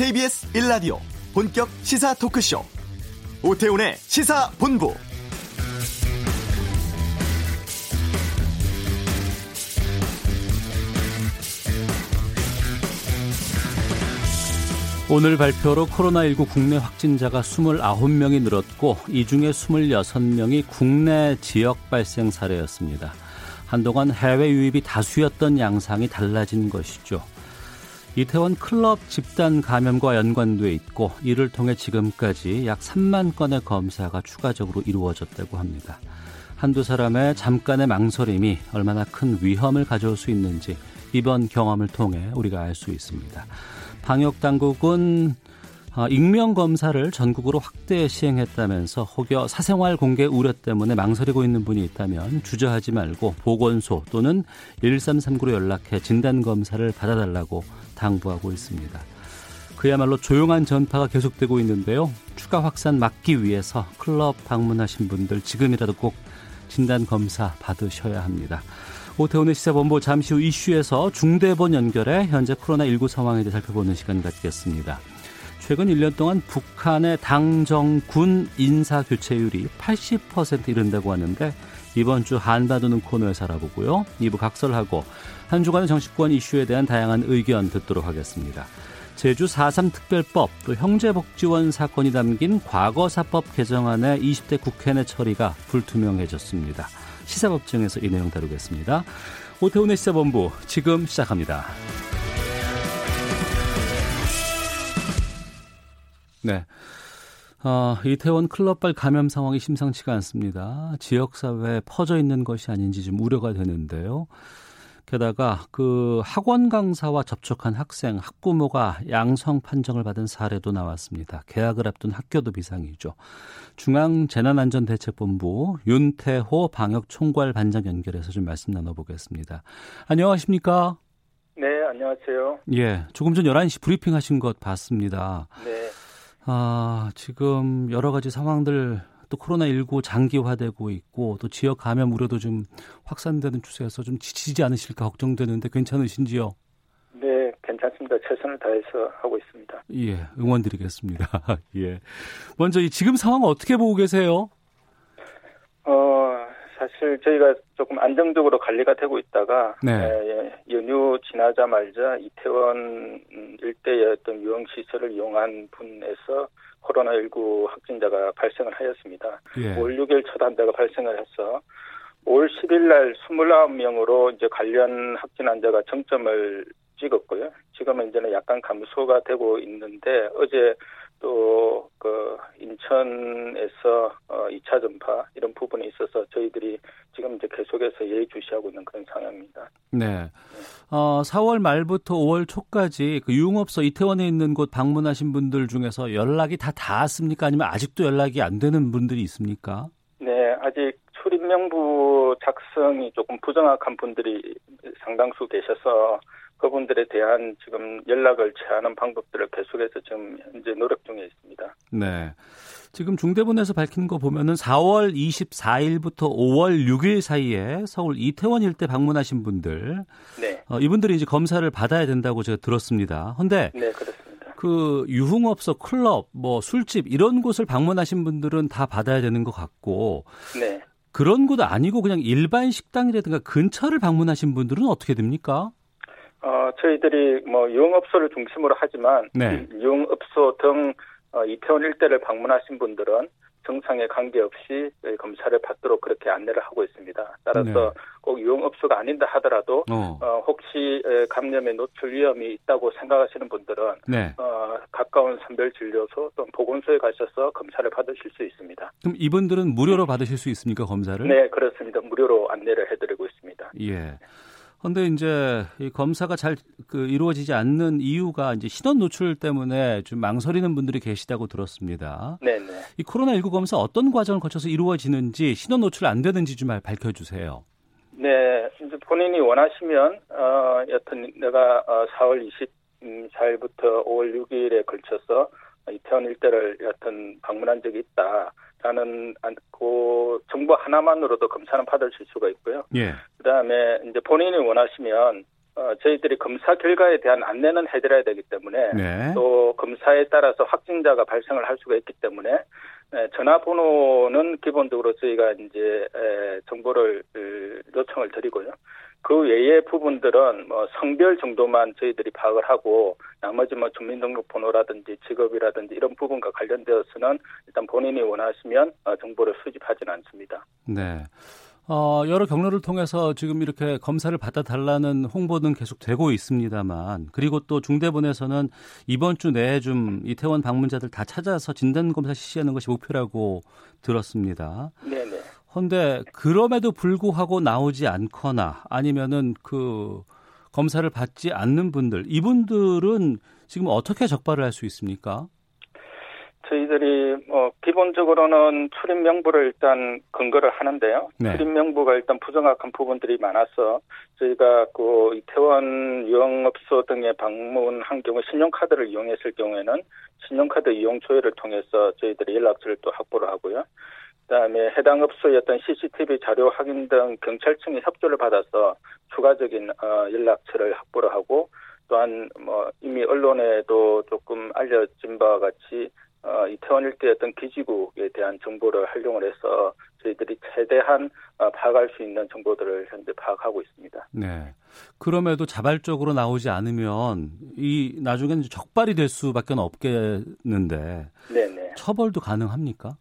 KBS 1라디오 본격 시사 토크쇼 오태훈의 시사본부 오늘 발표로 코로나19 국내 확진자가 29명이 늘었고 이 중에 26명이 국내 지역 발생 사례였습니다. 한동안 해외 유입이 다수였던 양상이 달라진 것이죠. 이태원 클럽 집단 감염과 연관돼 있고 이를 통해 지금까지 약 3만 건의 검사가 추가적으로 이루어졌다고 합니다. 한두 사람의 잠깐의 망설임이 얼마나 큰 위험을 가져올 수 있는지 이번 경험을 통해 우리가 알 수 있습니다. 방역 당국은 아, 익명 검사를 전국으로 확대 시행했다면서 혹여 사생활 공개 우려 때문에 망설이고 있는 분이 있다면 주저하지 말고 보건소 또는 1339로 연락해 진단 검사를 받아달라고 당부하고 있습니다. 그야말로 조용한 전파가 계속되고 있는데요. 추가 확산 막기 위해서 클럽 방문하신 분들 지금이라도 꼭 진단 검사 받으셔야 합니다. 오태훈의 시사본부 잠시 후 이슈에서 중대본 연결해 현재 코로나19 상황에 대해 살펴보는 시간 갖겠습니다. 최근 1년 동안 북한의 당정군 인사 교체율이 80% 이른다고 하는데 이번 주 한바두는 코너에서 알아보고요. 2부 각설하고 한 주간의 정치권 이슈에 대한 다양한 의견 듣도록 하겠습니다. 제주 4.3 특별법 또 형제복지원 사건이 담긴 과거사법 개정안의 20대 국회 내 처리가 불투명해졌습니다. 시사법정에서 이 내용 다루겠습니다. 오태훈의 시사본부 지금 시작합니다. 네. 어, 이태원 클럽발 감염 상황이 심상치가 않습니다. 지역사회에 퍼져 있는 것이 아닌지 좀 우려가 되는데요. 게다가 그 학원 강사와 접촉한 학생, 학부모가 양성 판정을 받은 사례도 나왔습니다. 개학을 앞둔 학교도 비상이죠. 중앙재난안전대책본부 윤태호 방역총괄 반장 연결해서 좀 말씀 나눠보겠습니다. 안녕하십니까? 네, 안녕하세요. 예, 조금 전 11시 브리핑 하신 것 봤습니다. 네. 아, 지금 여러 가지 상황들 또 코로나19 장기화되고 있고 또 지역 감염 우려도 좀 확산되는 추세여서 좀 지치지 않으실까 걱정되는데 괜찮으신지요? 네, 괜찮습니다. 최선을 다해서 하고 있습니다. 예, 응원드리겠습니다. 예. 먼저 이 지금 상황 어떻게 보고 계세요? 어, 사실 저희가 조금 안정적으로 관리가 되고 있다가 네. 예, 연휴 지나자마자 이태원 일대의 어떤 유흥 시설을 이용한 분에서 코로나19 확진자가 발생을 하였습니다. 예. 5월 6일 첫 환자가 발생을 해서 5월 10일 날 29명으로 이제 관련 확진 환자가 정점을 찍었고요. 지금은 이제는 약간 감소가 되고 있는데 어제 또 그 인천에서 어 2차 전파 이런 부분에 있어서 저희들이 지금 이제 계속해서 예의주시하고 있는 그런 상황입니다. 네. 어, 4월 말부터 5월 초까지 그 유흥업소 이태원에 있는 곳 방문하신 분들 중에서 연락이 다 닿았습니까? 아니면 아직도 연락이 안 되는 분들이 있습니까? 네, 아직 출입명부 작성이 조금 부정확한 분들이 상당수 계셔서 그분들에 대한 지금 연락을 취하는 방법들을 계속해서 지금 현재 노력 중에 있습니다. 네. 지금 중대본에서 밝힌 거 보면은 4월 24일부터 5월 6일 사이에 서울 이태원 일대 방문하신 분들, 네, 어, 이분들이 이제 검사를 받아야 된다고 제가 들었습니다. 근데 네 그렇습니다. 그 유흥업소, 클럽, 뭐 술집 이런 곳을 방문하신 분들은 다 받아야 되는 것 같고 네, 그런 곳 아니고 그냥 일반 식당이라든가 근처를 방문하신 분들은 어떻게 됩니까? 어 저희들이 뭐 유흥업소를 중심으로 하지만 네. 이 유흥업소 등 어, 이태원 일대를 방문하신 분들은 정상에 관계없이 검사를 받도록 그렇게 안내를 하고 있습니다. 따라서 네. 꼭 유흥업소가 아닌다 하더라도 어. 어, 혹시 에, 감염에 노출 위험이 있다고 생각하시는 분들은 네. 어, 가까운 선별진료소 또는 보건소에 가셔서 검사를 받으실 수 있습니다. 그럼 이분들은 무료로 받으실 수 있습니까, 검사를? 네, 그렇습니다. 무료로 안내를 해드리고 있습니다. 예. 근데 이제 이 검사가 잘 그 이루어지지 않는 이유가 이제 신원 노출 때문에 좀 망설이는 분들이 계시다고 들었습니다. 네, 네. 이 코로나 19 검사 어떤 과정을 거쳐서 이루어지는지 신원 노출 안 되는지 좀 밝혀 주세요. 네, 이제 본인이 원하시면 어, 여튼 내가 어, 4월 24일부터 5월 6일에 걸쳐서 이태원 일대를 여튼 방문한 적이 있다 라는 안- 그 정보 하나만으로도 검사는 받으실 수가 있고요. 예. 그다음에 이제 본인이 원하시면 어, 저희들이 검사 결과에 대한 안내는 해드려야 되기 때문에 네. 또 검사에 따라서 확진자가 발생을 할 수가 있기 때문에 에, 전화번호는 기본적으로 저희가 이제 에, 정보를 으, 요청을 드리고요. 그 외의 부분들은 뭐 성별 정도만 저희들이 파악을 하고 나머지 뭐 주민등록번호라든지 직업이라든지 이런 부분과 관련되어서는 일단 본인이 원하시면 어, 정보를 수집하지는 않습니다. 네. 어, 여러 경로를 통해서 지금 이렇게 검사를 받아달라는 홍보는 계속 되고 있습니다만, 그리고 또 중대본에서는 이번 주 내에 좀 이태원 방문자들 다 찾아서 진단검사 실시하는 것이 목표라고 들었습니다. 네네. 헌데 그럼에도 불구하고 나오지 않거나 아니면은 그 검사를 받지 않는 분들, 이분들은 지금 어떻게 적발을 할 수 있습니까? 저희들이 뭐 기본적으로는 출입 명부를 일단 근거를 하는데요. 네. 출입 명부가 일단 부정확한 부분들이 많아서 저희가 그 이태원 유흥업소 등에 방문한 경우 신용카드를 이용했을 경우에는 신용카드 이용 조회를 통해서 저희들이 연락처를 또 확보를 하고요. 그다음에 해당 업소의 어떤 CCTV 자료 확인 등 경찰청의 협조를 받아서 추가적인 어, 연락처를 확보를 하고 또한 뭐 이미 언론에도 조금 알려진 바와 같이 어, 이태원 일대 어떤 기지국에 대한 정보를 활용을 해서 저희들이 최대한 어, 파악할 수 있는 정보들을 현재 파악하고 있습니다. 네. 그럼에도 자발적으로 나오지 않으면 이 나중에는 적발이 될 수밖에 없겠는데 네네. 처벌도 가능합니까?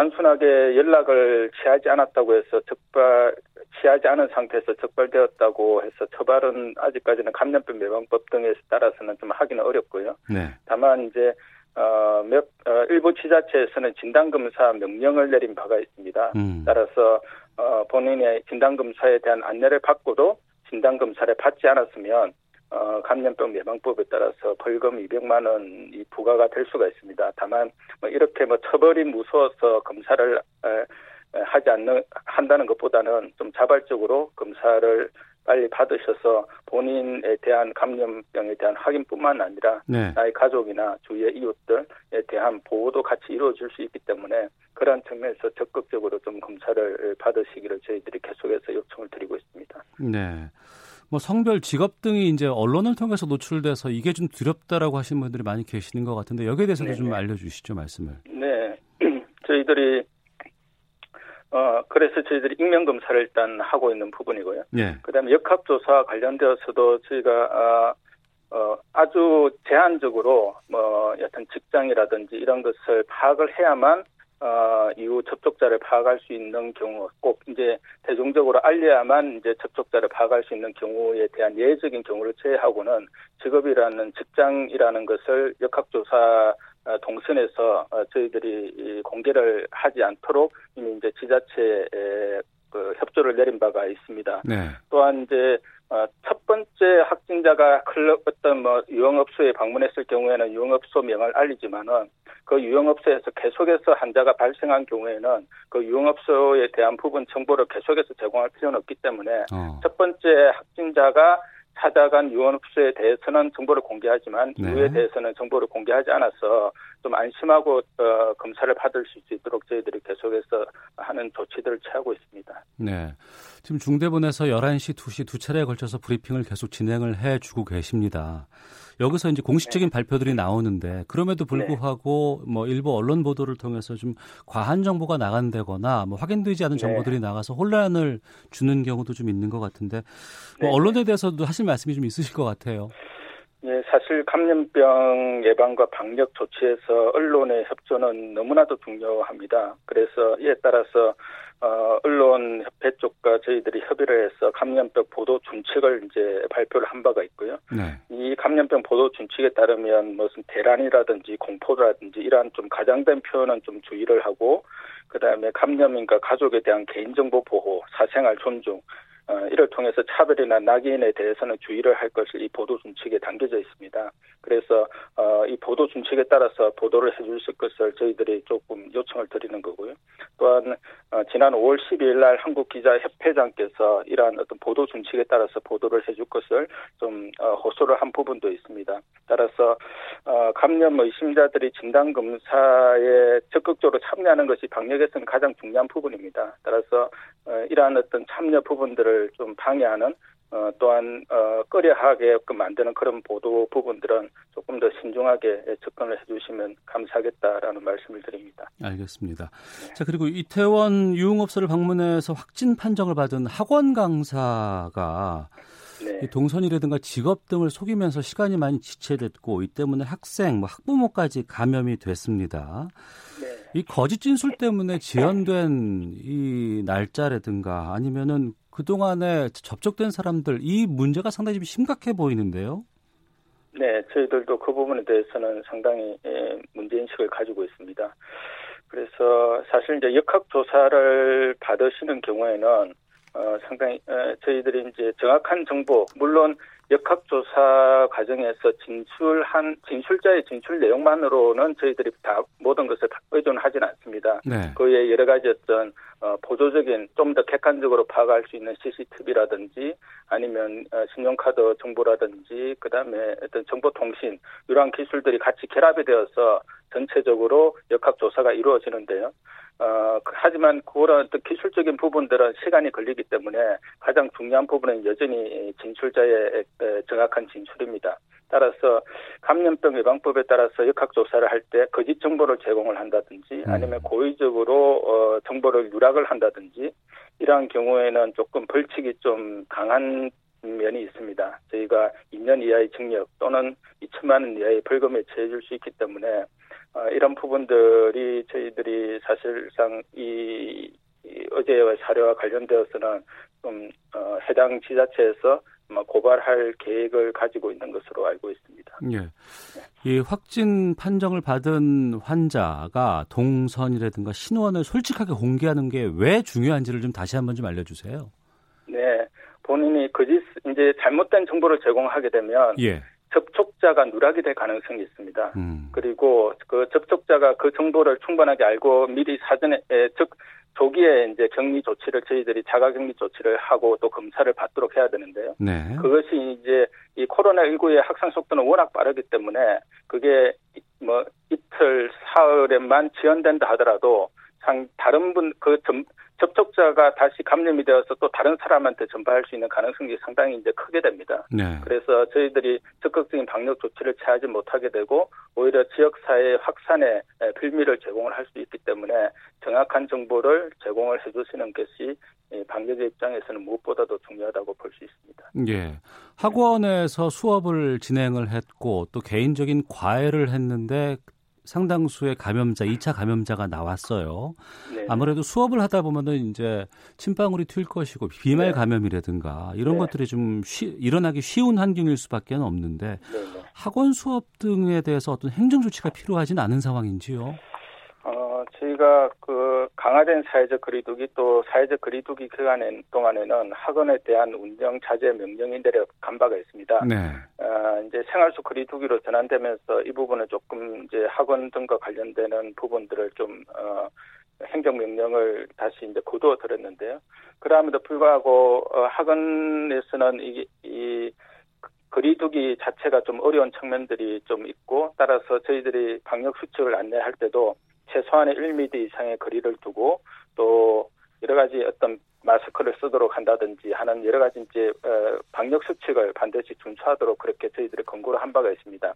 이 단순하게 연락을 취하지 않았다고 해서 적발 취하지 않은 상태에서 적발되었다고 해서 처벌은 아직까지는 감염병 예방법 등에 따라서는 좀 하기는 어렵고요. 네. 다만 이제 어, 몇, 어, 일부 지자체에서는 진단검사 명령을 내린 바가 있습니다. 음. 따라서, 어, 본인의 진단검사에 대한 안내를 받고도 진단검사를 받지 않았으면, 어, 감염병 예방법에 따라서 벌금 200만 원이 부과가 될 수가 있습니다. 다만, 뭐 이렇게 뭐 처벌이 무서워서 검사를, 에, 에, 하지 않는, 한다는 것보다는 좀 자발적으로 검사를 빨리 받으셔서 본인에 대한 감염병에 대한 확인뿐만 아니라 네. 나의 가족이나 주위의 이웃들에 대한 보호도 같이 이루어질 수 있기 때문에 그러한 측면에서 적극적으로 좀 검사를 받으시기를 저희들이 계속해서 요청을 드리고 있습니다. 네. 뭐 성별, 직업 등이 이제 언론을 통해서 노출돼서 이게 좀 두렵다라고 하시는 분들이 많이 계시는 것 같은데 여기에 대해서도 네네. 좀 알려주시죠 말씀을. 네, 저희들이 어 그래서 저희들이 익명 검사를 일단 하고 있는 부분이고요. 예. 그다음에 역학조사와 관련되어서도 저희가 어, 어, 아주 제한적으로 뭐 여튼 직장이라든지 이런 것을 파악을 해야만 어, 이후 접촉자를 파악할 수 있는 경우 꼭 이제 대중적으로 알려야만 이제 접촉자를 파악할 수 있는 경우에 대한 예외적인 경우를 제외하고는 직업이라는 직장이라는 것을 역학조사 어, 동선에서 어, 저희들이 이 공개를 하지 않도록 이미 이제 지자체에 그 협조를 내린 바가 있습니다. 네. 또한 이제 어, 첫 번째 확진자가 클럽 어떤 뭐 유흥업소에 방문했을 경우에는 유흥업소 명을 알리지만은 그 유흥업소에서 계속해서 환자가 발생한 경우에는 그 유흥업소에 대한 부분 정보를 계속해서 제공할 필요는 없기 때문에 어. 첫 번째 확진자가 찾아간 유흥업소에 대해서는 정보를 공개하지만 네. 이후에 대해서는 정보를 공개하지 않아서 좀 안심하고 어, 검사를 받을 수 있도록 저희들이 계속해서 하는 조치들을 취하고 있습니다. 네. 지금 중대본에서 11시, 2시 두 차례에 걸쳐서 브리핑을 계속 진행을 해 주고 계십니다. 여기서 이제 공식적인 발표들이 나오는데 그럼에도 불구하고 뭐 일부 언론 보도를 통해서 좀 과한 정보가 나간다거나 뭐 확인되지 않은 네. 정보들이 나가서 혼란을 주는 경우도 좀 있는 것 같은데 뭐 네. 언론에 대해서도 하실 말씀이 좀 있으실 것 같아요. 예, 사실 감염병 예방과 방역 조치에서 언론의 협조는 너무나도 중요합니다. 그래서 이에 따라서 어, 언론 협회 쪽과 저희들이 협의를 해서 감염병 보도 준칙을 이제 발표를 한 바가 있고요. 네. 이 감염병 보도 준칙에 따르면 무슨 대란이라든지 공포라든지 이러한 좀 가장된 표현은 좀 주의를 하고 그다음에 감염인과 가족에 대한 개인정보 보호, 사생활 존중 어, 이를 통해서 차별이나 낙인에 대해서는 주의를 할 것을 이 보도 준칙에 담겨져 있습니다. 그래서 어, 이 보도 준칙에 따라서 보도를 해주실 것을 저희들이 조금 요청을 드리는 거고요. 또한 어, 지난 5월 12일 날 한국기자협회장께서 이러한 어떤 보도 준칙에 따라서 보도를 해줄 것을 좀 어, 호소를 한 부분도 있습니다. 따라서 어, 감염 의심자들이 진단 검사에 적극적으로 참여하는 것이 방역에서는 가장 중요한 부분입니다. 따라서 어, 이러한 어떤 참여 부분들을 좀 방해하는 어, 또한 어, 꺼려하게끔 만드는 그런 보도 부분들은 조금 더 신중하게 접근을 해주시면 감사하겠다라는 말씀을 드립니다. 알겠습니다. 네. 자 그리고 이태원 유흥업소를 방문해서 확진 판정을 받은 학원 강사가 네. 동선이라든가 직업 등을 속이면서 시간이 많이 지체됐고 이 때문에 학생, 뭐 학부모까지 감염이 됐습니다. 네. 이 거짓 진술 때문에 지연된 이 날짜라든가 아니면은 그동안에 접촉된 사람들 이 문제가 상당히 좀 심각해 보이는데요. 네, 저희들도 그 부분에 대해서는 상당히 예, 문제인식을 가지고 있습니다. 그래서 사실 이제 역학조사를 받으시는 경우에는 어, 상당히 어, 저희들이 이제 정확한 정보 물론 역학조사 과정에서 진술한 진술자의 진술 내용만으로는 저희들이 다 모든 것을 다 의존하지는 않습니다. 네. 그에 여러 가지 어떤 어, 보조적인 좀 더 객관적으로 파악할 수 있는 CCTV라든지 아니면 어, 신용카드 정보라든지 그다음에 어떤 정보통신 이러한 기술들이 같이 결합이 되어서 전체적으로 역학조사가 이루어지는데요. 어, 하지만 그런 어떤 기술적인 부분들은 시간이 걸리기 때문에 가장 중요한 부분은 여전히 진술자의 정확한 진술입니다. 따라서 감염병 예방법에 따라서 역학조사를 할 때 거짓 정보를 제공을 한다든지 음. 아니면 고의적으로 어, 정보를 누락을 한다든지 이러한 경우에는 조금 벌칙이 좀 강한 면이 있습니다. 저희가 2년 이하의 징역 또는 2천만 원 이하의 벌금에 처해질 수 있기 때문에 어, 이런 부분들이 저희들이 사실상 이, 이 어제의 사례와 관련되어서는 좀 어, 해당 지자체에서 고발할 계획을 가지고 있는 것으로 알고 있습니다. 예. 이 확진 판정을 받은 환자가 동선이라든가 신원을 솔직하게 공개하는 게 왜 중요한지를 좀 다시 한번 좀 알려주세요. 네, 본인이 거짓 이제 잘못된 정보를 제공하게 되면 예. 접촉자가 누락이 될 가능성이 있습니다. 음. 그리고 그 접촉자가 그 정보를 충분하게 알고 미리 사전에 즉 조기에 이제 격리 조치를 저희들이 자가 격리 조치를 하고 또 검사를 받도록 해야 되는데요. 네. 그것이 이제 이 코로나 19의 확산 속도는 워낙 빠르기 때문에 그게 뭐 이틀 사흘에만 지연된다 하더라도 상 다른 분 그 접촉자가 다시 감염이 되어서 또 다른 사람한테 전파할 수 있는 가능성이 상당히 이제 크게 됩니다. 네. 그래서 저희들이 적극적인 방역 조치를 취하지 못하게 되고 오히려 지역 사회 확산에 빌미를 제공을 할 수 있기 때문에 정확한 정보를 제공을 해주시는 것이 방역의 입장에서는 무엇보다도 중요하다고 볼 수 있습니다. 예. 학원에서 수업을 진행을 했고 또 개인적인 과외를 했는데 상당수의 감염자, 2차 감염자가 나왔어요. 네 아무래도 수업을 하다 보면은 이제 침방울이 튈 것이고 비말 네. 감염이라든가 이런 네. 것들이 좀 쉬, 일어나기 쉬운 환경일 수밖에 없는데 네, 네 학원 수업 등에 대해서 어떤 행정 조치가 필요하진 않은 상황인지요? 저희가 그 강화된 사회적 거리두기 또 사회적 거리두기 기간 동안에는 학원에 대한 운영 자제 명령이 내려간 바가 있습니다. 네. 어, 이제 생활 속 거리두기로 전환되면서 이 부분은 조금 이제 학원 등과 관련되는 부분들을 좀 어, 행정 명령을 다시 이제 거두어 들었는데요. 그럼에도 불구하고 어, 학원에서는 이, 이 거리두기 자체가 좀 어려운 측면들이 좀 있고 따라서 저희들이 방역 수칙을 안내할 때도 최소한의 1m 이상의 거리를 두고 또 여러 가지 어떤 마스크를 쓰도록 한다든지 하는 여러 가지 이제 어, 방역 수칙을 반드시 준수하도록 그렇게 저희들이 권고를 한 바가 있습니다.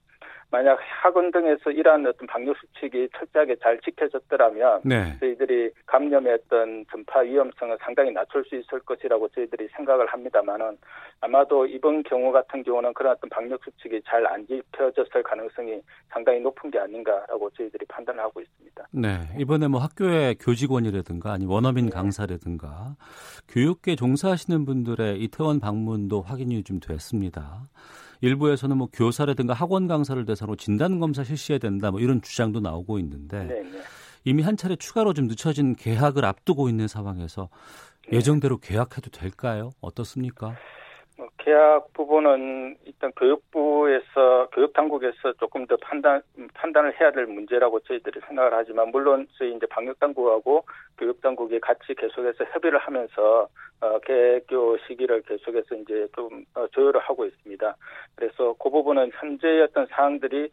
만약 학원 등에서 이러한 어떤 방역 수칙이 철저하게 잘 지켜졌더라면 네. 저희들이 감염의 어떤 전파 위험성을 상당히 낮출 수 있을 것이라고 저희들이 생각을 합니다만은 아마도 이번 경우 같은 경우는 그런 어떤 방역 수칙이 잘 안 지켜졌을 가능성이 상당히 높은 게 아닌가라고 저희들이 판단하고 있습니다. 네, 이번에 뭐 학교의 교직원이라든가 아니 원어민 네. 강사라든가 교육계 종사하시는 분들의 이태원 방문도 확인이 좀 됐습니다. 일부에서는 뭐 교사라든가 학원 강사를 대상으로 진단 검사 실시해야 된다 뭐 이런 주장도 나오고 있는데 네네. 네. 이미 한 차례 추가로 좀 늦춰진 개학을 앞두고 있는 상황에서 네. 예정대로 개학해도 될까요? 어떻습니까? 뭐 계약 부분은 일단 교육부에서 교육 당국에서 조금 더 판단 판단을 해야 될 문제라고 저희들이 생각을 하지만 물론 저희 이제 방역 당국하고 교육 당국이 같이 계속해서 협의를 하면서 어, 개교 시기를 계속해서 이제 좀 어, 조율을 하고 있습니다. 그래서 그 부분은 현재의 어떤 사항들이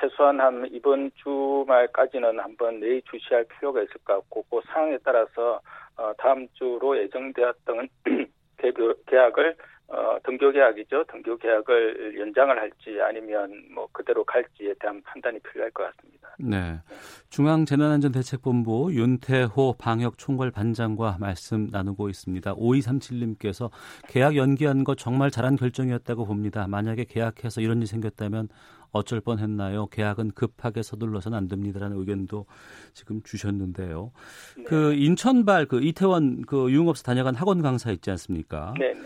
최소한 한 이번 주말까지는 한번 내일 주시할 필요가 있을 것 같고 그 상황에 따라서 어, 다음 주로 예정되었던 계약을 어, 등교 계약이죠. 등교 계약을 연장을 할지 아니면 뭐 그대로 갈지에 대한 판단이 필요할 것 같습니다. 네. 중앙재난안전대책본부 윤태호 방역총괄반장과 말씀 나누고 있습니다. 5237님께서 계약 연기한 거 정말 잘한 결정이었다고 봅니다. 만약에 계약해서 이런 일이 생겼다면 어쩔 뻔 했나요? 계약은 급하게 서둘러서는 안 됩니다라는 의견도 지금 주셨는데요. 네. 그 인천발 그 이태원 그 유흥업소 다녀간 학원 강사 있지 않습니까? 네, 네.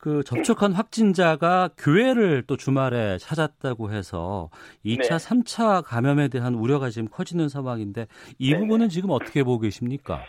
그 접촉한 확진자가 교회를 또 주말에 찾았다고 해서 2차, 네. 3차 감염에 대한 우려가 지금 커지는 상황인데 이 네. 부분은 지금 어떻게 보고 계십니까?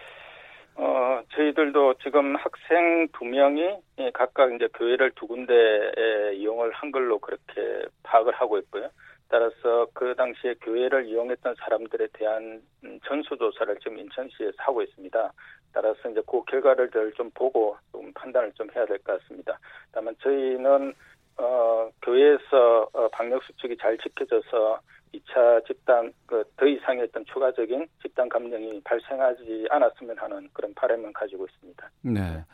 어, 저희들도 지금 학생 두 명이 각각 이제 교회를 두 군데에 이용을 한 걸로 그렇게 파악을 하고 있고요. 따라서 그 당시에 교회를 이용했던 사람들에 대한 전수조사를 지금 인천시에서 하고 있습니다. 따라서 이제 그 결과를 좀 보고 좀 판단을 좀 해야 될 것 같습니다. 다만 저희는 어, 교회에서 어, 방역 수칙이 잘 지켜져서 2차 집단 그 더 이상의 어떤 추가적인 집단 감염이 발생하지 않았으면 하는 그런 바람을 가지고 있습니다. 네.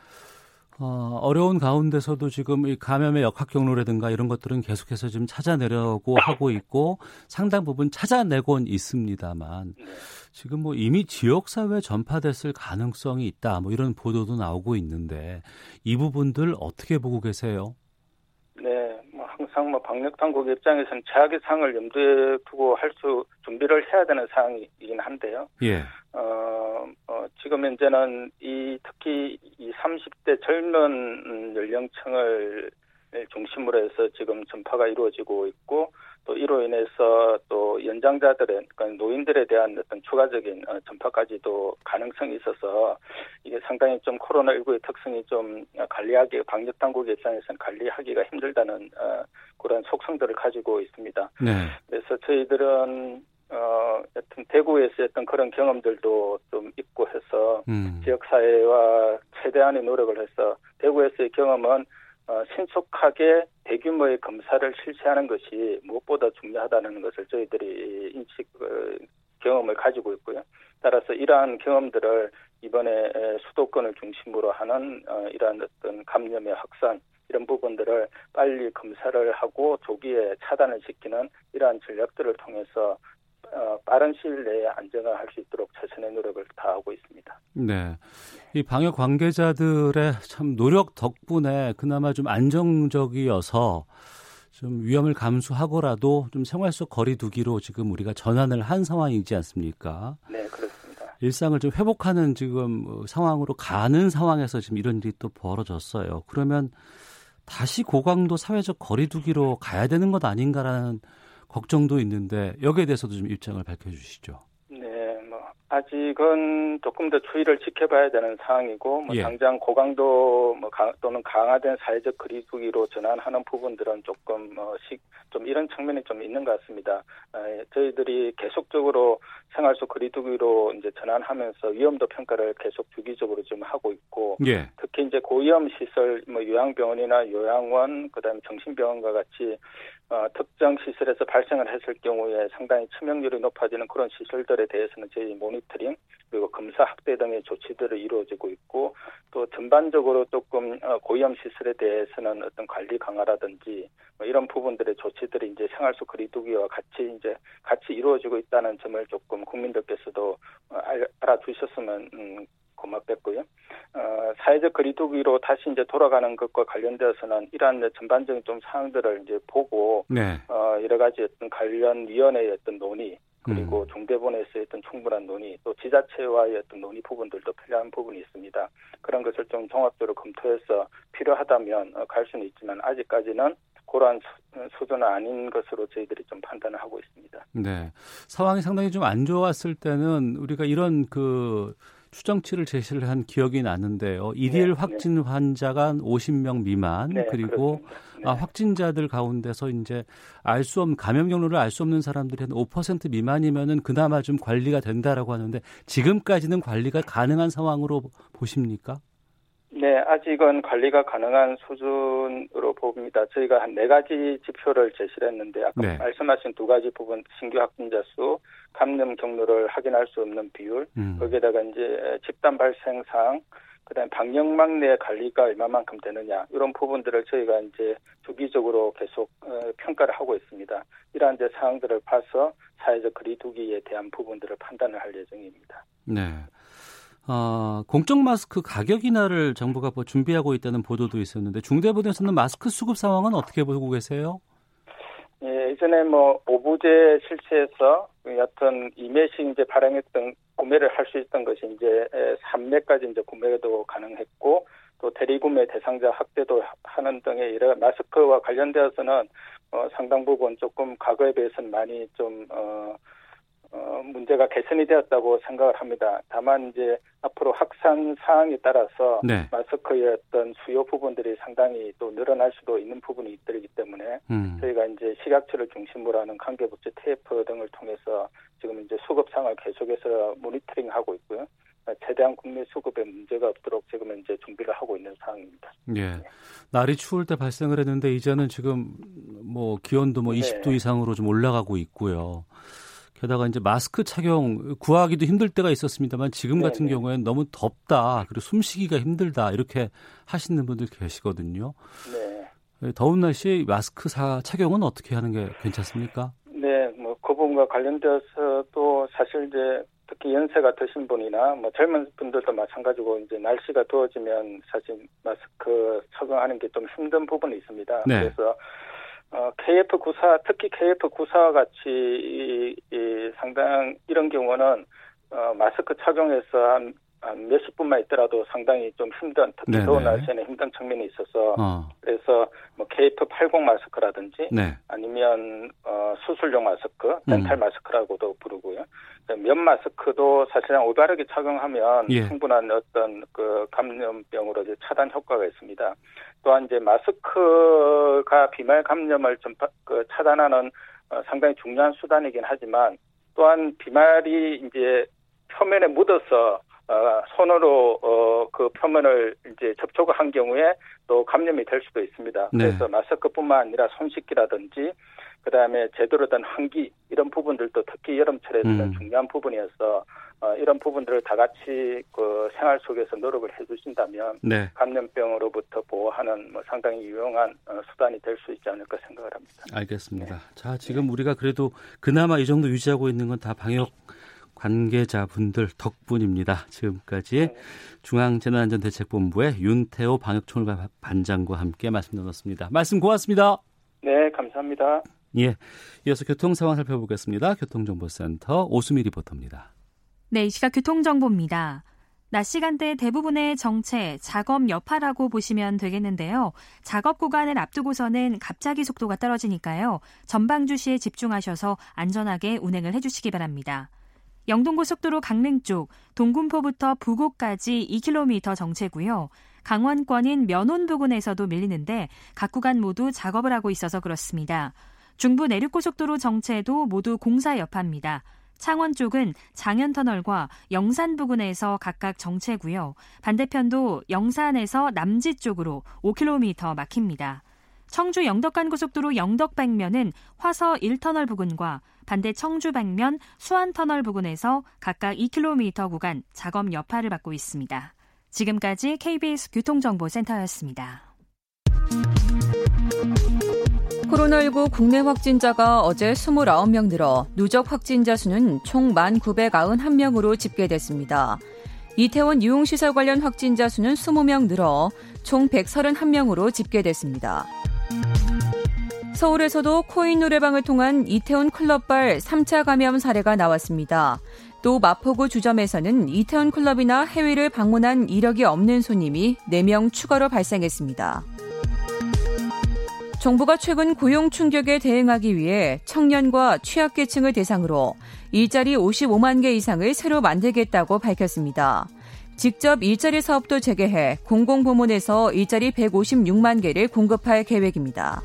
어, 어려운 가운데서도 지금 이 감염의 역학 경로라든가 이런 것들은 계속해서 지금 찾아내려고 하고 있고 상당 부분 찾아내곤 있습니다만 네. 지금 뭐 이미 지역사회 전파됐을 가능성이 있다 뭐 이런 보도도 나오고 있는데 이 부분들 어떻게 보고 계세요? 네, 뭐 항상 뭐 방역 당국 입장에서는 최악의 상을 염두에 두고 할 수 준비를 해야 되는 상황이긴 한데요. 예. 어, 어 지금 현재는 이 특히 이 30대 젊은 연령층을 중심으로 해서 지금 전파가 이루어지고 있고 또 이로 인해서 또 연장자들의 그러니까 노인들에 대한 어떤 추가적인 어, 전파까지도 가능성이 있어서 이게 상당히 좀 코로나 19의 특성이 좀 관리하기 방역 당국 입장에서는 관리하기가 힘들다는 어, 그런 속성들을 가지고 있습니다. 네. 그래서 저희들은 어, 여튼 대구에서 했던 그런 경험들도 좀 있고 해서 음. 지역사회와 최대한의 노력을 해서 대구에서의 경험은 어, 신속하게 대규모의 검사를 실시하는 것이 무엇보다 중요하다는 것을 저희들이 인식 어, 경험을 가지고 있고요. 따라서 이러한 경험들을 이번에 수도권을 중심으로 하는 어, 이러한 어떤 감염의 확산 이런 부분들을 빨리 검사를 하고 조기에 차단을 시키는 이러한 전략들을 통해서 어, 빠른 시일 내에 안정화할 수 있도록 최선의 노력을 다하고 있습니다. 네. 이 방역 관계자들의 참 노력 덕분에 그나마 좀 안정적이어서 좀 위험을 감수하고라도 좀 생활 속 거리두기로 지금 우리가 전환을 한 상황이지 않습니까? 네, 그렇습니다. 일상을 좀 회복하는 지금 상황으로 가는 상황에서 지금 이런 일이 또 벌어졌어요. 그러면 다시 고강도 사회적 거리두기로 가야 되는 것 아닌가라는 걱정도 있는데 여기에 대해서도 좀 입장을 밝혀주시죠. 아직은 조금 더 추이를 지켜봐야 되는 상황이고 뭐 예. 당장 고강도 뭐 강, 또는 강화된 사회적 거리두기로 전환하는 부분들은 조금 뭐좀 이런 측면이 좀 있는 것 같습니다. 아, 저희들이 계속적으로 생활 속 거리두기로 이제 전환하면서 위험도 평가를 계속 주기적으로 좀 하고 있고 예. 특히 이제 고위험 시설 뭐 요양병원이나 요양원 그다음에 정신병원과 같이 어, 특정 시설에서 발생을 했을 경우에 상당히 치명률이 높아지는 그런 시설들에 대해서는 저희 모니터링 그리고 검사 확대 등의 조치들을 이루어지고 있고 또 전반적으로 조금 어, 고위험 시설에 대해서는 어떤 관리 강화라든지 뭐 이런 부분들의 조치들이 이제 생활 속 거리두기와 같이 이제 같이 이루어지고 있다는 점을 조금 국민들께서도 어, 알아주셨으면 음, 고맙겠고요. 어, 사회적 거리두기로 다시 이제 돌아가는 것과 관련되어서는 이러한 전반적인 좀 사항들을 이제 보고 네. 어, 여러 가지 어떤 관련 위원회의 어떤 논의 그리고 음. 중대본에서의 어떤 충분한 논의 또 지자체와의 어떤 논의 부분들도 필요한 부분이 있습니다. 그런 것을 좀 종합적으로 검토해서 필요하다면 어, 갈 수는 있지만 아직까지는 그러한 수준은 아닌 것으로 저희들이 좀 판단을 하고 있습니다. 네. 상황이 상당히 좀 안 좋았을 때는 우리가 이런 그 추정치를 제시를 한 기억이 나는데요. 일일 네, 확진 네. 환자가 50명 미만 네, 그리고 아, 확진자들 가운데서 이제 알 수 없는 감염 경로를 알 수 없는 사람들이 한 5% 미만이면은 그나마 좀 관리가 된다라고 하는데 지금까지는 관리가 가능한 상황으로 보십니까? 네, 네, 아직은 관리가 가능한 수준으로 봅니다. 저희가 한 네 가지 지표를 제시를 했는데 아까 네. 말씀하신 두 가지 부분 신규 확진자 수, 감염 경로를 확인할 수 없는 비율, 음. 거기에다가 이제 집단 발생 상 그다음에 방역망 내 관리가 얼마만큼 되느냐 이런 부분들을 저희가 이제 주기적으로 계속 어, 평가를 하고 있습니다. 이러한 이제 사항들을 봐서 사회적 거리두기에 대한 부분들을 판단을 할 예정입니다. 네. 어, 공적 마스크 가격 인하를 정부가 뭐 준비하고 있다는 보도도 있었는데 중대본에서는 마스크 수급 상황은 어떻게 보고 계세요? 예, 예전에 뭐 오부제 실시해서 어떤 이매식 이제 발행했던 구매를 할 수 있던 것이 이제 3매까지 이제 구매도 가능했고 또 대리구매 대상자 확대도 하는 등의 이런 마스크와 관련되어서는 어, 상당 부분 조금 과거에 비해서는 많이 좀 어, 어, 문제가 개선이 되었다고 생각을 합니다. 다만 이제 앞으로 확산 사항에 따라서 네. 마스크의 어떤 수요 부분들이 상당히 또 늘어날 수도 있는 부분이 있기 때문에 음. 저희가 이제 식약처를 중심으로 하는 관계부처 TF 등을 통해서 지금 이제 수급 상을 계속해서 모니터링하고 있고요. 최대한 국내 수급에 문제가 없도록 지금 이제 준비를 하고 있는 상황입니다. 예. 날이 추울 때 발생을 했는데 이제는 지금 뭐 기온도 뭐 20도 네. 이상으로 좀 올라가고 있고요. 게다가 이제 마스크 착용 구하기도 힘들 때가 있었습니다만 지금 같은 네네. 경우에는 너무 덥다 그리고 숨쉬기가 힘들다 이렇게 하시는 분들 계시거든요. 네. 더운 날씨 마스크 사 착용은 어떻게 하는 게 괜찮습니까? 네, 뭐 그 부분과 관련돼서도 사실 이제 특히 연세가 드신 분이나 뭐 젊은 분들도 마찬가지고 이제 날씨가 더워지면 사실 마스크 착용하는 게 좀 힘든 부분이 있습니다. 네. 그래서 어, KF94, 특히 KF94와 같이 이, 이 상당 이런 경우는 어, 마스크 착용해서 한, 한 몇십 분만 있더라도 상당히 좀 힘든 특히. 더운 날씨에는 힘든 측면이 있어서 어. 그래서 뭐 KF80 마스크라든지 네. 아니면 어, 수술용 마스크, 덴탈 음. 마스크라고도 부르고요. 면 마스크도 사실상 올바르게 착용하면 예. 충분한 어떤 그 감염병으로 이제 차단 효과가 있습니다. 또한 이제 마스크가 비말 감염을 좀그 차단하는 어, 상당히 중요한 수단이긴 하지만 또한 비말이 이제 표면에 묻어서 어, 손으로 어, 그 표면을 이제 접촉을 한 경우에 또 감염이 될 수도 있습니다. 네. 그래서 마스크뿐만 아니라 손 씻기라든지 그다음에 제대로 된 환기 이런 부분들도 특히 여름철에는 음. 중요한 부분이어서 어, 이런 부분들을 다 같이 그 생활 속에서 노력을 해주신다면 네. 감염병으로부터 보호하는 뭐 상당히 유용한 어, 수단이 될 수 있지 않을까 생각을 합니다. 알겠습니다. 네. 자 지금 우리가 그래도 그나마 이 정도 유지하고 있는 건 다 방역 관계자분들 덕분입니다. 지금까지 네. 중앙재난안전대책본부의 윤태호 방역총괄 반장과 함께 말씀 나눴습니다. 말씀 고맙습니다. 네, 감사합니다. 예, 이어서 교통 상황 살펴보겠습니다. 교통정보센터 오수미 리포터입니다. 네, 이 시각 교통정보입니다. 낮 시간대 대부분의 정체, 작업 여파라고 보시면 되겠는데요. 작업 구간을 앞두고서는 갑자기 속도가 떨어지니까요. 전방 주시에 집중하셔서 안전하게 운행을 해주시기 바랍니다. 영동고속도로 강릉 쪽 동군포부터 부곡까지 2km 정체고요. 강원권인 면원 부근에서도 밀리는데 각 구간 모두 작업을 하고 있어서 그렇습니다. 중부 내륙고속도로 정체도 모두 공사 여파입니다. 창원 쪽은 장현터널과 영산 부근에서 각각 정체고요. 반대편도 영산에서 남지 쪽으로 5km 막힙니다. 청주 영덕간 고속도로 영덕 방면은 화서 1터널 부근과 반대 청주 방면 수안 터널 부근에서 각각 2km 구간 작업 여파를 받고 있습니다. 지금까지 KBS 교통정보센터였습니다. 코로나19 국내 확진자가 어제 29명 늘어 누적 확진자 수는 총 1,991명으로 집계됐습니다. 이태원 유흥시설 관련 확진자 수는 20명 늘어 총 131명으로 집계됐습니다. 서울에서도 코인 노래방을 통한 이태원 클럽발 3차 감염 사례가 나왔습니다. 또 마포구 주점에서는 이태원 클럽이나 해외를 방문한 이력이 없는 손님이 4명 추가로 발생했습니다. 정부가 최근 고용 충격에 대응하기 위해 청년과 취약계층을 대상으로 일자리 55만 개 이상을 새로 만들겠다고 밝혔습니다. 직접 일자리 사업도 재개해 공공부문에서 일자리 156만 개를 공급할 계획입니다.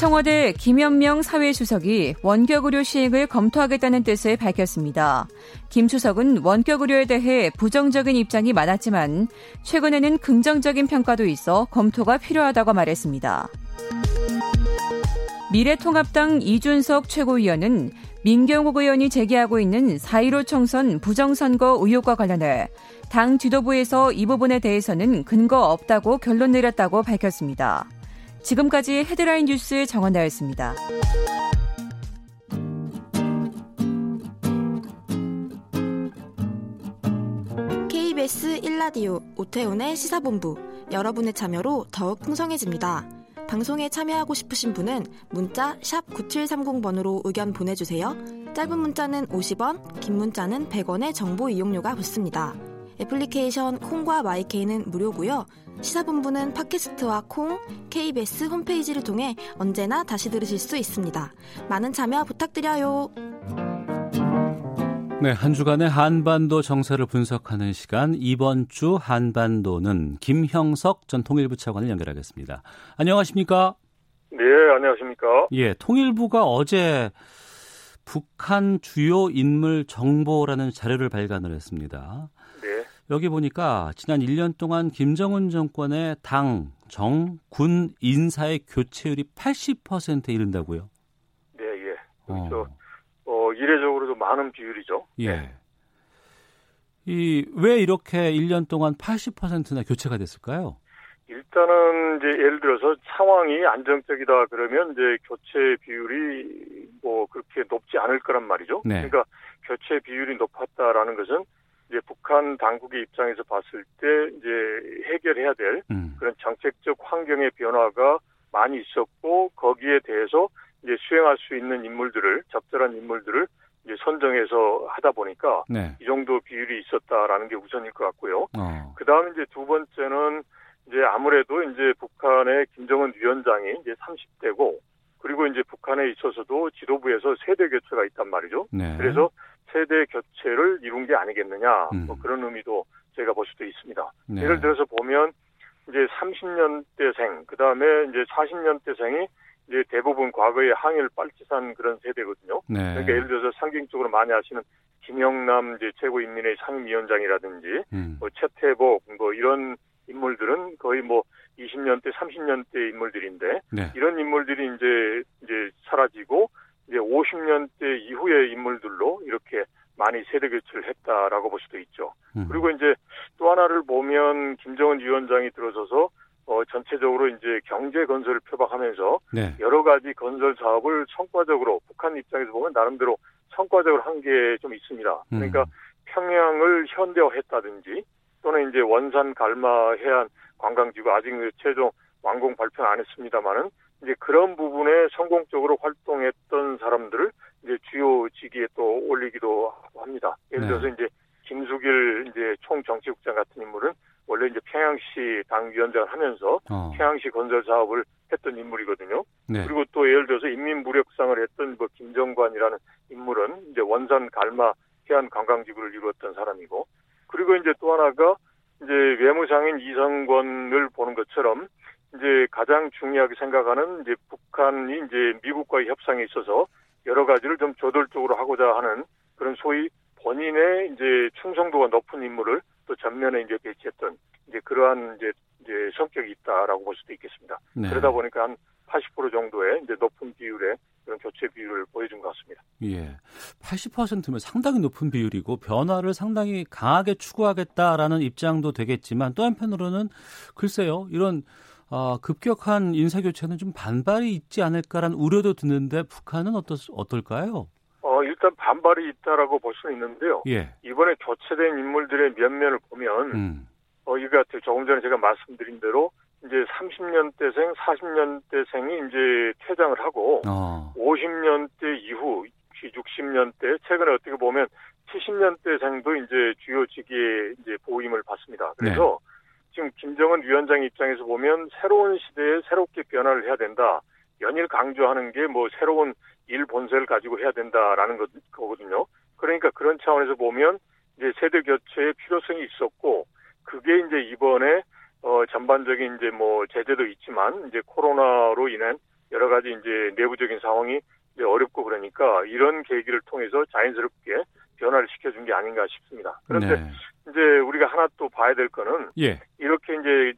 청와대 김현명 사회수석이 원격 의료 시행을 검토하겠다는 뜻을 밝혔습니다. 김 수석은 원격 의료에 대해 부정적인 입장이 많았지만 최근에는 긍정적인 평가도 있어 검토가 필요하다고 말했습니다. 미래통합당 이준석 최고위원은 민경욱 의원이 제기하고 있는 4.15 총선 부정선거 의혹과 관련해 당 지도부에서 이 부분에 대해서는 근거 없다고 결론 내렸다고 밝혔습니다. 지금까지 헤드라인 뉴스 정원 나였습니다. KBS 1라디오 오태훈의 시사본부 여러분의 참여로 더욱 풍성해집니다. 방송에 참여하고 싶으신 분은 문자 9730번으로 의견 보내주세요. 짧은 문자는 50원, 긴 문자는 100원의 정보 이용료가 붙습니다. 애플리케이션 콩과 마이케이는 무료고요. 시사본부는 팟캐스트와 콩, KBS 홈페이지를 통해 언제나 다시 들으실 수 있습니다. 많은 참여 부탁드려요. 네, 한 주간의 한반도 정세를 분석하는 시간 이번 주 한반도는 김형석 전 통일부 차관을 연결하겠습니다. 안녕하십니까? 네, 안녕하십니까? 예, 통일부가 어제 북한 주요 인물 정보라는 자료를 발간을 했습니다. 네. 여기 보니까 지난 1년 동안 김정은 정권의 당, 정, 군 인사의 교체율이 80%에 이른다고요? 네, 예. 그렇죠. 어. 어, 이례적으로도 많은 비율이죠. 예. 이왜 이렇게 1년 동안 80%나 교체가 됐을까요? 일단은 이제 예를 들어서 상황이 안정적이다 그러면 이제 교체 비율이 뭐 그렇게 높지 않을 거란 말이죠. 네. 그러니까 교체 비율이 높았다라는 것은 이제 북한 당국의 입장에서 봤을 때 이제 해결해야 될 음. 그런 정책적 환경의 변화가 많이 있었고 거기에 대해서 이제 수행할 수 있는 인물들을 적절한 인물들을 이제 선정해서 하다 보니까 네. 이 정도 비율이 있었다라는 게 우선일 것 같고요. 어. 그 다음에 이제 두 번째는 이제 아무래도 이제 북한의 김정은 위원장이 이제 30대고 그리고 이제 북한에 있어서도 지도부에서 세대 교체가 있단 말이죠. 네. 그래서 세대 교체를 이룬 게 아니겠느냐 음. 뭐 그런 의미도 제가 볼 수도 있습니다. 네. 예를 들어서 보면 이제 30년대생 그 다음에 이제 40년대생이 이제 대부분 과거에 항일 빨치산 그런 세대거든요. 네. 그러니까 예를 들어서 상징적으로 많이 아시는 김영남 이제 최고인민회 상임위원장이라든지 음. 뭐 최태복 뭐 이런 인물들은 거의 뭐 20년대 30년대 인물들인데 네. 이런 인물들이 이제 이제 사라지고 이제 50년대 이후의 인물들로 이렇게 많이 세대 교체를 했다라고 볼 수도 있죠. 음. 그리고 이제 또 하나를 보면 김정은 위원장이 들어서서 어 전체적으로 이제 경제 건설을 표방하면서 네. 여러 가지 건설 사업을 성과적으로 북한 입장에서 보면 나름대로 성과적으로 한 게 좀 있습니다. 그러니까 음. 평양을 현대화했다든지 또는 이제 원산 갈마 해안 관광지구 아직 그 최종 완공 발표는 안 했습니다만은 이제 그런 부분에 성공적으로 활동했던 사람들을 이제 주요 직위에 또 올리기도. 예를 네. 들어서 이제 김수길 이제 총정치국장 같은 인물은 원래 이제 평양시 당위원장을 하면서 어. 평양시 건설 사업을 했던 인물이거든요. 네. 그리고 또 예를 들어서 인민무력상을 했던 뭐 김정관이라는 인물은 이제 원산 갈마 해안 관광지구를 이루었던 사람이고 그리고 이제 또 하나가 이제 외무상인 이성권을 보는 것처럼 이제 가장 중요하게 생각하는 이제 북한이 이제 미국과의 협상에 있어서 여러 가지를 좀 저돌적으로 하고자 하는 그런 소위 본인의 이제 충성도가 높은 인물을 또 전면에 이제 배치했던 이제 그러한 이제 이제 성격이 있다라고 볼 수도 있겠습니다. 네. 그러다 보니까 한 80% 정도의 이제 높은 비율의 그런 교체 비율을 보여준 것 같습니다. 예. 80%면 상당히 높은 비율이고 변화를 상당히 강하게 추구하겠다라는 입장도 되겠지만 또 한편으로는 글쎄요. 이런 아, 급격한 인사 교체는 좀 반발이 있지 않을까라는 우려도 드는데 북한은 어떻 어떨까요? 어, 일단 반발이 있다라고 볼 수는 있는데요. 예. 이번에 교체된 인물들의 면면을 보면 음. 어, 이거 같아요. 조금 전에 제가 말씀드린 대로 이제 30년대생, 40년대생이 이제 퇴장을 하고 어. 50년대 이후 60년대 최근에 어떻게 보면 70년대생도 이제 주요 직위에 이제 보임을 받습니다. 그래서 지금 김정은 위원장 입장에서 보면 새로운 시대에 새롭게 변화를 해야 된다. 연일 강조하는 게 뭐 새로운 일 본세를 가지고 해야 된다라는 거, 거거든요. 그러니까 그런 차원에서 보면 이제 세대 교체의 필요성이 있었고 그게 이제 이번에 어 전반적인 이제 뭐 제재도 있지만 이제 코로나로 인한 여러 가지 이제 내부적인 상황이 어렵고 그러니까 이런 계기를 통해서 자연스럽게 변화를 시켜준 게 아닌가 싶습니다. 그런데 네. 이제 우리가 하나 또 봐야 될 거는 예. 이렇게 이제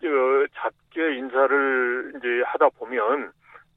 작게 인사를 이제 하다 보면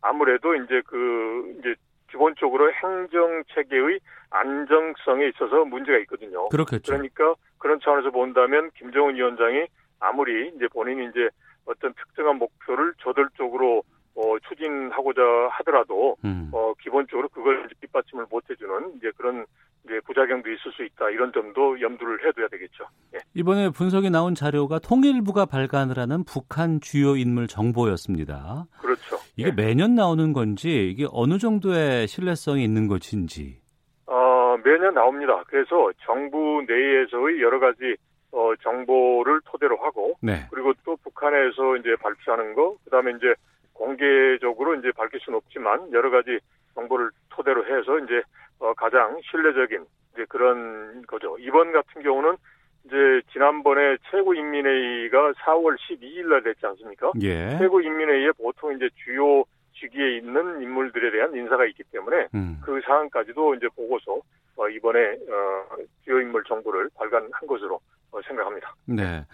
아무래도 이제 그 이제 기본적으로 행정 체계의 안정성에 있어서 문제가 있거든요. 그렇겠죠. 그러니까 그런 차원에서 본다면 김정은 위원장이 아무리 이제 본인이 이제 어떤 특정한 목표를 저돌적으로 어, 추진하고자 하더라도 음. 어, 기본적으로 그걸 뒷받침을 못 해주는 이제 그런 이제 부작용도 있을 수 있다 이런 점도 염두를 해둬야 되겠죠. 예. 이번에 분석이 나온 자료가 통일부가 발간을 하는 북한 주요 인물 정보였습니다. 그렇죠. 이게 예. 매년 나오는 건지 이게 어느 정도의 신뢰성이 있는 것인지. 어, 매년 나옵니다. 그래서 정부 내에서의 여러 가지 어, 정보를 토대로 하고 네. 그리고 또 북한에서 이제 발표하는 거 그다음에 이제 공개적으로 이제 밝힐 수는 없지만 여러 가지 정보를 토대로 해서 이제 어, 가장 신뢰적인 이제 그런 거죠. 이번 같은 경우는 이제 지난번에 최고인민회의가 4월 12일 날 됐지 않습니까? 예. 최고인민회의에 보통 이제 주요 직위에 있는 인물들에 대한 인사가 있기 때문에 음. 그 사안까지도 이제 보고서 어, 이번에 어, 주요 인물 정보를 발간한 것으로 어, 생각합니다. 네.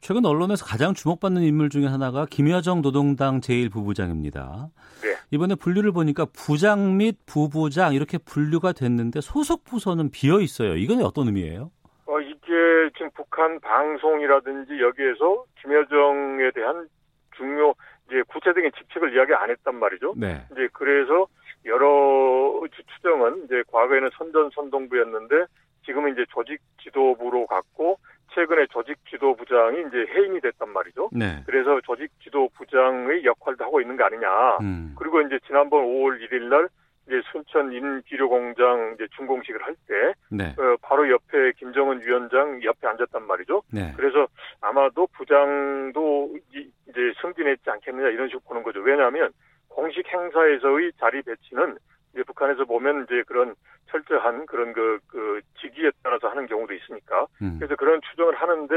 최근 언론에서 가장 주목받는 인물 중에 하나가 김여정 노동당 제1부부장입니다. 네. 이번에 분류를 보니까 부장 및 부부장 이렇게 분류가 됐는데 소속 부서는 비어 있어요. 이건 어떤 의미예요? 어, 이게 지금 북한 방송이라든지 여기에서 김여정에 대한 중요 이제 구체적인 직책을 이야기 안 했단 말이죠. 네. 이제 그래서 여러 추정은 이제 과거에는 선전선동부였는데 지금은 이제 조직 지도부로 갔고 최근에 조직 지도부장이 이제 해임이 됐단 말이죠. 네. 그래서 조직 지도부장의 역할도 하고 있는 거 아니냐. 음. 그리고 이제 지난번 5월 1일 날 이제 순천 인기료 공장 이제 준공식을 할때 네. 어, 바로 옆에 김정은 위원장 옆에 앉았단 말이죠. 네. 그래서 아마도 부장도 이제 승진했지 않겠느냐 이런 식으로 보는 거죠. 왜냐하면 공식 행사에서의 자리 배치는 이제 북한에서 보면 이제 그런 철저한 그런 그, 그 직위에 따라서 하는 경우도 있으니까. 음. 그래서 그런 추정을 하는데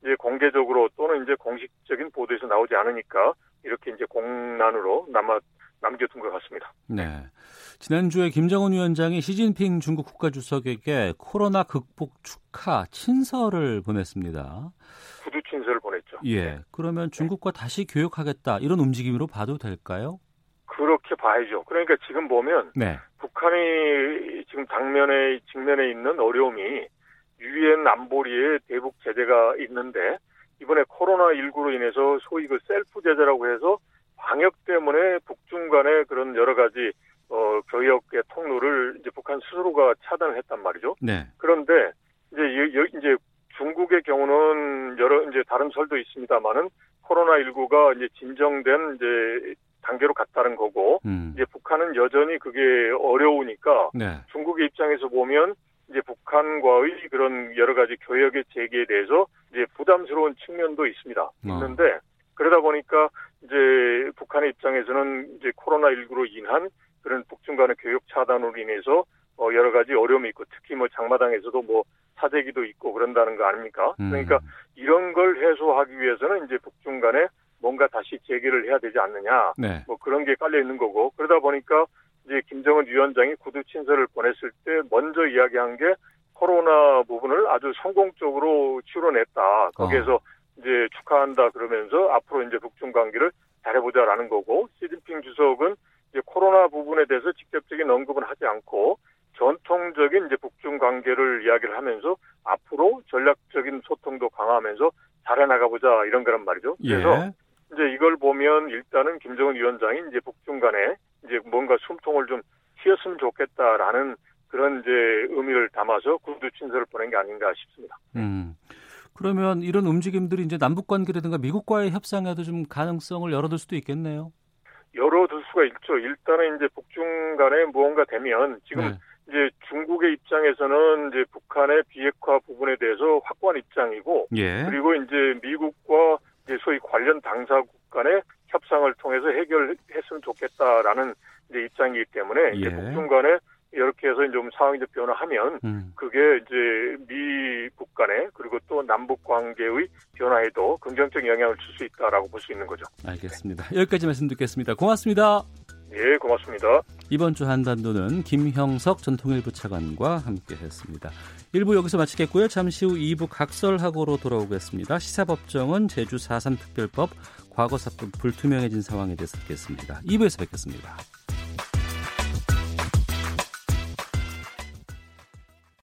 이제 공개적으로 또는 이제 공식적인 보도에서 나오지 않으니까 이렇게 이제 공란으로 남아 남겨둔 것 같습니다. 네. 지난주에 김정은 위원장이 시진핑 중국 국가주석에게 코로나 극복 축하 친서를 보냈습니다. 구두 친서를 보냈죠. 예. 그러면 중국과 다시 교역하겠다 이런 움직임으로 봐도 될까요? 그렇게 봐야죠. 그러니까 지금 보면 네. 북 한이 지금 당면에 직면에 있는 어려움이 유엔 안보리에 대북 제재가 있는데 이번에 코로나 19로 인해서 소위 그 셀프 제재라고 해서 방역 때문에 북중 간의 그런 여러 가지 어 교역의 통로를 이제 북한 스스로가 차단을 했단 말이죠. 네. 그런데 이제 여, 이제 중국의 경우는 여러 이제 다른 설도 있습니다만은 코로나 19가 이제 진정된 이제 단계로 갔다는 거고 음. 이제 북한은 여전히 그게 어려우니까 네. 중국의 입장에서 보면 이제 북한과의 그런 여러 가지 교역의 재개에 대해서 이제 부담스러운 측면도 있습니다. 어. 있는데 그러다 보니까 이제 북한의 입장에서는 이제 코로나 19로 인한 그런 북중 간의 교역 차단으로 인해서 어 여러 가지 어려움이 있고 특히 뭐 장마당에서도 뭐 사재기도 있고 그런다는 거 아닙니까? 음. 그러니까 이런 걸 해소하기 위해서는 이제 북중 간에 뭔가 다시 재개를 해야 되지 않느냐. 네. 뭐 그런 게 깔려 있는 거고 그러다 보니까 이제 김정은 위원장이 구두 친서를 보냈을 때 먼저 이야기한 게 코로나 부분을 아주 성공적으로 치러냈다. 거기에서 어. 이제 축하한다 그러면서 앞으로 이제 북중 관계를 잘해보자라는 거고 시진핑 주석은 이제 코로나 부분에 대해서 직접적인 언급은 하지 않고 전통적인 이제 북중 관계를 이야기를 하면서 앞으로 전략적인 소통도 강화하면서 잘해나가보자 이런 거란 말이죠. 그래서 예. 이제 이걸 보면 일단은 김정은 위원장이 이제 북중 간에 이제 뭔가 숨통을 좀 휘었으면 좋겠다라는 그런 이제 의미를 담아서 구두 친서를 보낸 게 아닌가 싶습니다. 음. 그러면 이런 움직임들이 이제 남북 관계라든가 미국과의 협상에도 좀 가능성을 열어둘 수도 있겠네요. 열어둘 수가 있죠. 일단은 이제 북중 간에 무언가 되면 지금 네. 이제 중국의 입장에서는 이제 북한의 비핵화 부분에 대해서 확고한 입장이고 예. 그리고 이제 미국과 이제 소위 관련 당사국 간의 협상을 통해서 해결했으면 좋겠다라는 이제 입장이기 때문에 이제 예. 북중 간에 이렇게 해서 좀 상황이 좀 변화하면 음. 그게 이제 미북 간에 그리고 또 남북 관계의 변화에도 긍정적 영향을 줄 수 있다라고 볼 수 있는 거죠. 알겠습니다. 여기까지 말씀 듣겠습니다. 고맙습니다. 예, 고맙습니다. 이번 주 한반도는 김형석 전 통일부 차관과 함께했습니다. 1부 여기서 마치겠고요. 잠시 후 2부 각설하고로 돌아오겠습니다. 시사법정은 제주 4.3 특별법 과거 사건 불투명해진 상황에 대해서 듣겠습니다. 2부에서 뵙겠습니다.